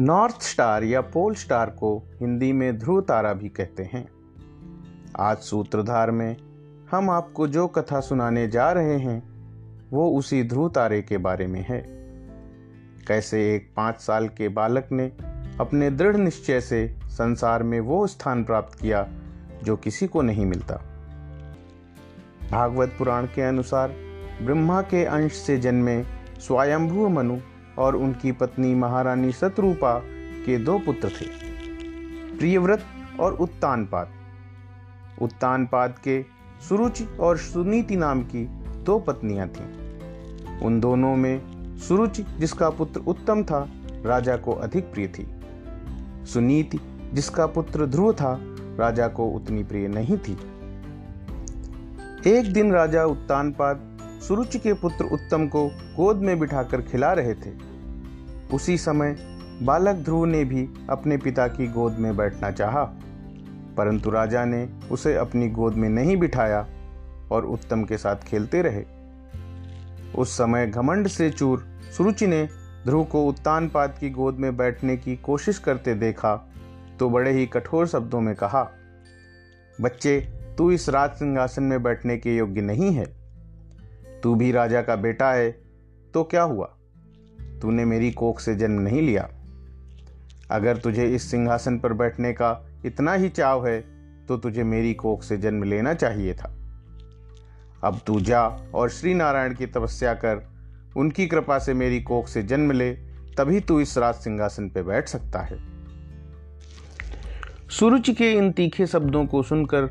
North star या pole star को हिंदी में ध्रुव तारा भी कहते हैं। आज सूत्रधार में हम आपको जो कथा सुनाने जा रहे हैं, वो उसी ध्रुव तारे के बारे में है। कैसे एक पाँच साल के बालक ने अपने दृढ़ निश्चय से संसार में वो स्थान प्राप्त किया जो किसी को नहीं मिलता। भागवत पुराण के अनुसार ब्रह्मा के अंश से जन्मे स्वयंभू मनु और उनकी पत्नी महारानी शत्रुपा के दो पुत्र थे, प्रियव्रत और उत्तानपाद। उत्तानपाद के सुरुचि और सुनीति नाम की दो पत्नियाँ थीं। उन दोनों में सुरुचि, जिसका पुत्र उत्तम था, राजा को अधिक प्रिय थी। सुनीति, जिसका पुत्र ध्रुव था, राजा को उतनी प्रिय नहीं थी। एक दिन राजा उत्तानपाद सुरुचि के पुत्र उत्तम को गोद में बिठाकर खिला रहे थे। उसी समय बालक ध्रुव ने भी अपने पिता की गोद में बैठना चाहा, परंतु राजा ने उसे अपनी गोद में नहीं बिठाया और उत्तम के साथ खेलते रहे। उस समय घमंड से चूर सुरुचि ने ध्रुव को उत्तानपाद की गोद में बैठने की कोशिश करते देखा तो बड़े ही कठोर शब्दों में कहा बच्चे तू इस राज सिंहासन में बैठने के योग्य नहीं है। तू भी राजा का बेटा है तो क्या हुआ? तूने मेरी कोख से जन्म नहीं लिया। अगर तुझे इस सिंहासन पर बैठने का इतना ही चाव है तो तुझे मेरी कोख से जन्म लेना चाहिए था। अब तू जा और श्री नारायण की तपस्या कर, उनकी कृपा से मेरी कोख से जन्म ले, तभी तू इस राज सिंहासन पर बैठ सकता है। सुरुचि के इन तीखे शब्दों को सुनकर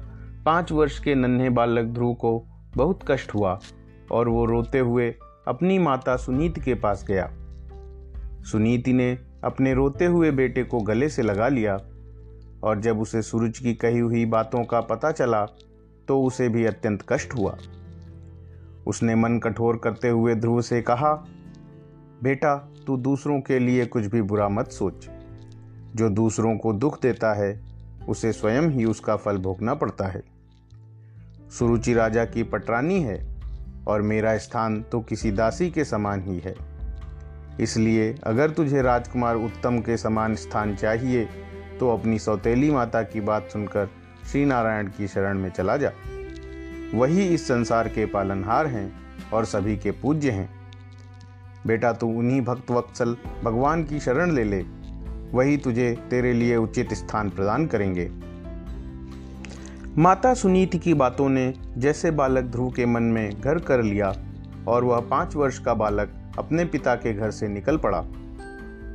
पाँच वर्ष के नन्हे बालक ध्रुव को बहुत कष्ट हुआ। और वो रोते हुए अपनी माता सुनीति के पास गया। सुनीति ने अपने रोते हुए बेटे को गले से लगा लिया और जब उसे सूरज की कही हुई बातों का पता चला तो उसे भी अत्यंत कष्ट हुआ। उसने मन कठोर करते हुए ध्रुव से कहा, बेटा, तू दूसरों के लिए कुछ भी बुरा मत सोच। जो दूसरों को दुख देता है, उसे स्वयं ही उसका फल भोगना पड़ता है। सुरुचि राजा की पटरानी है और मेरा स्थान तो किसी दासी के समान ही है। इसलिए अगर तुझे राजकुमार उत्तम के समान स्थान चाहिए तो अपनी सौतेली माता की बात सुनकर श्री नारायण की शरण में चला जा। वही इस संसार के पालनहार हैं और सभी के पूज्य हैं। बेटा, तू उन्हीं भक्त वत्सल भगवान की शरण ले ले। वही तुझे तेरे लिए उचित स्थान प्रदान करेंगे। माता सुनीति की बातों ने जैसे बालक ध्रुव के मन में घर कर लिया और वह पाँच वर्ष का बालक अपने पिता के घर से निकल पड़ा।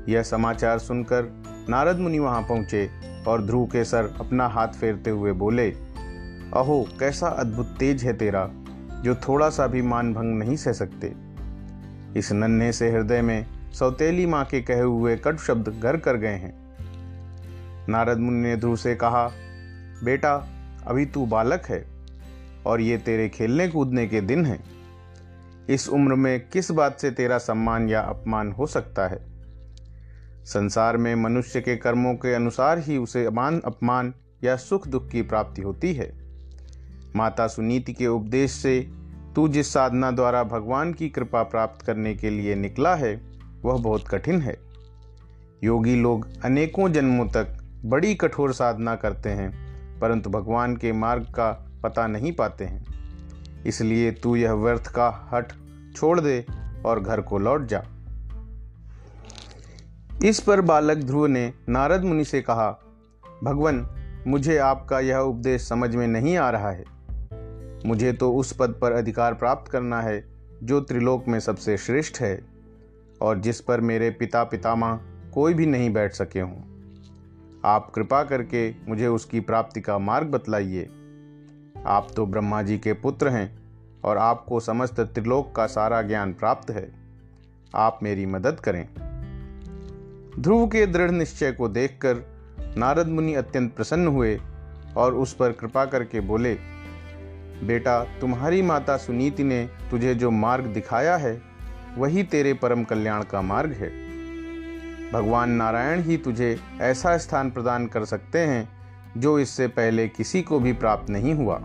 यह समाचार सुनकर नारद मुनि वहाँ पहुँचे और ध्रुव के सर अपना हाथ फेरते हुए बोले, अहो, कैसा अद्भुत तेज है तेरा, जो थोड़ा सा भी मान भंग नहीं सह सकते। इस नन्हे से हृदय में सौतेली माँ के कहे हुए कट शब्द घर कर गए हैं। नारद मुनि ने ध्रुव से कहा, बेटा अभी तू बालक है और ये तेरे खेलने कूदने के दिन हैं। इस उम्र में किस बात से तेरा सम्मान या अपमान हो सकता है? संसार में मनुष्य के कर्मों के अनुसार ही उसे अमान, अपमान या सुख दुख की प्राप्ति होती है। माता सुनीति के उपदेश से तू जिस साधना द्वारा भगवान की कृपा प्राप्त करने के लिए निकला है, वह बहुत कठिन है। योगी लोग अनेकों जन्मों तक बड़ी कठोर साधना करते हैं। परंतु भगवान के मार्ग का पता नहीं पाते हैं। इसलिए तू यह व्यर्थ का हट छोड़ दे और घर को लौट जा। इस पर बालक ध्रुव ने नारद मुनि से कहा, भगवान, मुझे आपका यह उपदेश समझ में नहीं आ रहा है। मुझे तो उस पद पर अधिकार प्राप्त करना है, जो त्रिलोक में सबसे श्रेष्ठ है, और जिस पर मेरे पिता पितामह कोई भी नहीं बैठ सके हों। आप कृपा करके मुझे उसकी प्राप्ति का मार्ग बतलाइए। आप तो ब्रह्मा जी के पुत्र हैं और आपको समस्त त्रिलोक का सारा ज्ञान प्राप्त है। आप मेरी मदद करें। ध्रुव के दृढ़ निश्चय को देखकर नारद मुनि अत्यंत प्रसन्न हुए और उस पर कृपा करके बोले, बेटा, तुम्हारी माता सुनीति ने तुझे जो मार्ग दिखाया है, वही तेरे परम कल्याण का मार्ग है। भगवान नारायण ही तुझे ऐसा स्थान प्रदान कर सकते हैं जो इससे पहले किसी को भी प्राप्त नहीं हुआ।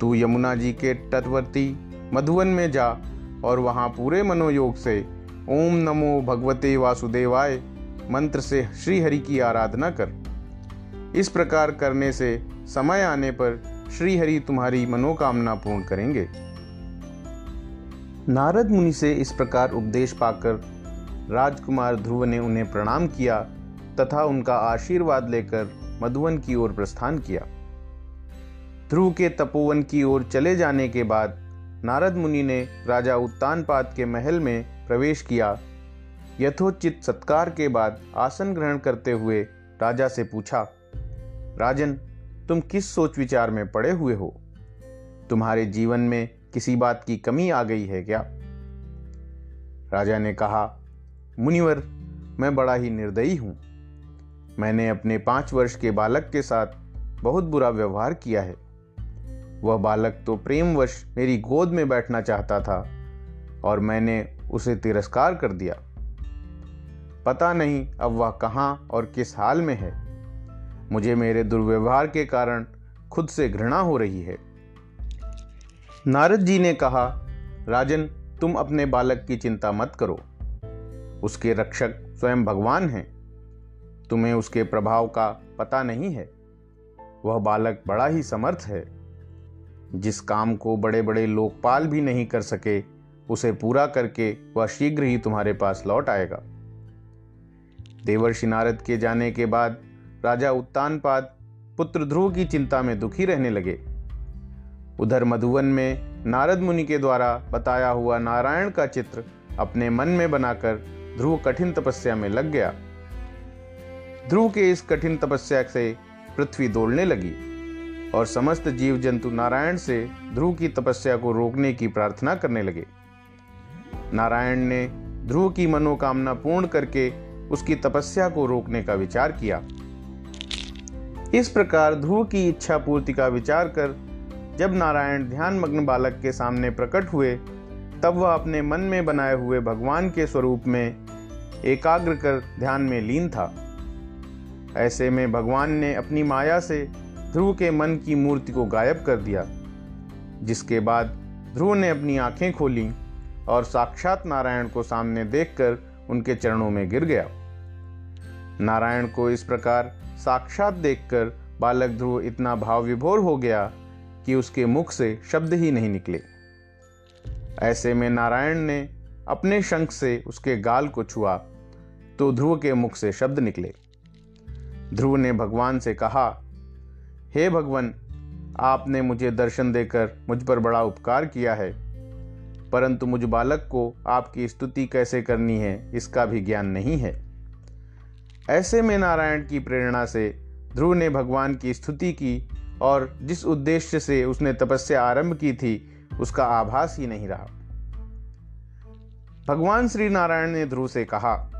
तू यमुना जी के तटवर्ती, मधुवन में जा और वहाँ पूरे मनोयोग से ओम नमो भगवते वासुदेवाय मंत्र से श्रीहरि की आराधना कर। इस प्रकार करने से समय आने पर श्रीहरि तुम्हारी मनोकामना पूर्ण करेंगे। नारद मुनि से इस प्रकार उपदेश पाकर राजकुमार ध्रुव ने उन्हें प्रणाम किया तथा उनका आशीर्वाद लेकर मधुवन की ओर प्रस्थान किया। ध्रुव के तपोवन की ओर चले जाने के बाद नारद मुनि ने राजा उत्तानपाद के महल में प्रवेश किया। यथोचित सत्कार के बाद आसन ग्रहण करते हुए राजा से पूछा, राजन, तुम किस सोच विचार में पड़े हुए हो? तुम्हारे जीवन में किसी बात की कमी आ गई है क्या? राजा ने कहा मुनिवर, मैं बड़ा ही निर्दयी हूँ। मैंने अपने पाँच वर्ष के बालक के साथ बहुत बुरा व्यवहार किया है। वह बालक तो प्रेमवश मेरी गोद में बैठना चाहता था और मैंने उसे तिरस्कार कर दिया। पता नहीं अब वह कहाँ और किस हाल में है। मुझे मेरे दुर्व्यवहार के कारण खुद से घृणा हो रही है। नारद जी ने कहा, राजन, तुम अपने बालक की चिंता मत करो। उसके रक्षक स्वयं भगवान हैं। तुम्हें उसके प्रभाव का पता नहीं है। वह बालक बड़ा ही समर्थ है। जिस काम को बड़े बड़े लोकपाल भी नहीं कर सके, उसे पूरा करके वह शीघ्र ही तुम्हारे पास लौट आएगा। देवर्षि नारद के जाने के बाद राजा उत्तानपाद पुत्र ध्रुव की चिंता में दुखी रहने लगे। उधर मधुवन में नारद मुनि के द्वारा बताया हुआ नारायण का चित्र अपने मन में बनाकर ध्रुव कठिन तपस्या में लग गया। ध्रुव के इस कठिन तपस्या से पृथ्वी दौड़ने लगी और समस्त जीव जंतु नारायण से ध्रुव की तपस्या को रोकने की प्रार्थना करने लगे। नारायण ने ध्रुव की मनोकामना पूर्ण करके उसकी तपस्या को रोकने का विचार किया। इस प्रकार ध्रुव की इच्छा पूर्ति का विचार कर जब नारायण ध्यान मग्न बालक के सामने प्रकट हुए तब वह अपने मन में बनाए हुए भगवान के स्वरूप में एकाग्र कर ध्यान में लीन था। ऐसे में भगवान ने अपनी माया से ध्रुव के मन की मूर्ति को गायब कर दिया, जिसके बाद ध्रुव ने अपनी आँखें खोली और साक्षात नारायण को सामने देखकर उनके चरणों में गिर गया। नारायण को इस प्रकार साक्षात देखकर बालक ध्रुव इतना भाव विभोर हो गया कि उसके मुख से शब्द ही नहीं निकले। ऐसे में नारायण ने अपने शंख से उसके गाल को छुआ तो ध्रुव के मुख से शब्द निकले। ध्रुव ने भगवान से कहा, हे hey भगवान, आपने मुझे दर्शन देकर मुझ पर बड़ा उपकार किया है, परंतु मुझ बालक को आपकी स्तुति कैसे करनी है, इसका भी ज्ञान नहीं है। ऐसे में नारायण की प्रेरणा से ध्रुव ने भगवान की स्तुति की और जिस उद्देश्य से उसने तपस्या आरंभ की थी उसका आभास ही नहीं रहा। भगवान श्री नारायण ने ध्रुव से कहा,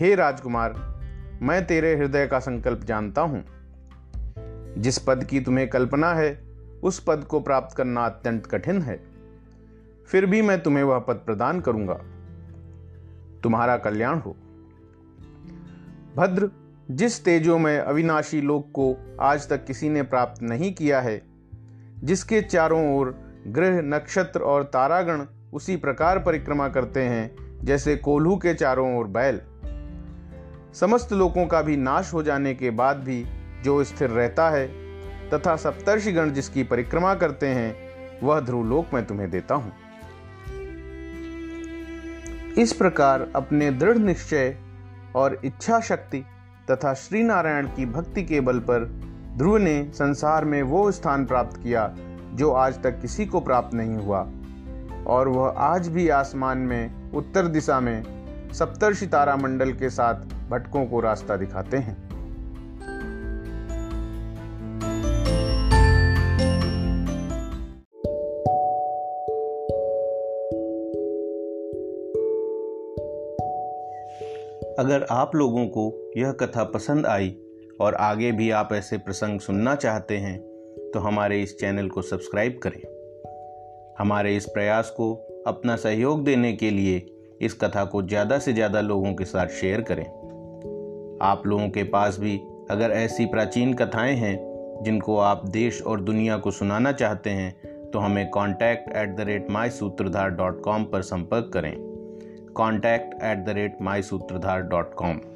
हे राजकुमार, मैं तेरे हृदय का संकल्प जानता हूँ। जिस पद की तुम्हें कल्पना है, उस पद को प्राप्त करना अत्यंत कठिन है। फिर भी मैं तुम्हें वह पद प्रदान करूँगा। तुम्हारा कल्याण हो। भद्र, जिस तेजो में अविनाशी लोक को आज तक किसी ने प्राप्त नहीं किया है, जिसके चारों ओर ग्रह, नक्षत्र और तारागण उसी प्रकार परिक्रमा करते हैं, जैसे कोल्हू के चारों ओर बैल। समस्त लोगों का भी नाश हो जाने के बाद भी जो स्थिर रहता है, तथा सप्तर्षिगण जिसकी परिक्रमा करते हैं, वह ध्रुवलोक मैं तुम्हें देता हूँ। इस प्रकार अपने दृढ़ निश्चय और इच्छा शक्ति तथा श्री नारायण की भक्ति के बल पर ध्रुव ने संसार में वो स्थान प्राप्त किया जो आज तक किसी को प्राप्त नहीं हुआ। और वह आज भी आसमान में, उत्तर दिशा में सप्तर्षि तारा मंडल के साथ भटकों को रास्ता दिखाते हैं। अगर आप लोगों को यह कथा पसंद आई और आगे भी आप ऐसे प्रसंग सुनना चाहते हैं तो हमारे इस चैनल को सब्सक्राइब करें। हमारे इस प्रयास को अपना सहयोग देने के लिए इस कथा को ज़्यादा से ज़्यादा लोगों के साथ शेयर करें। आप लोगों के पास भी अगर ऐसी प्राचीन कथाएँ हैं, जिनको आप देश और दुनिया को सुनाना चाहते हैं तो हमें contact at the rate my Sutradhar dot com पर संपर्क करें। Contact at the rate my Sutradhar dot है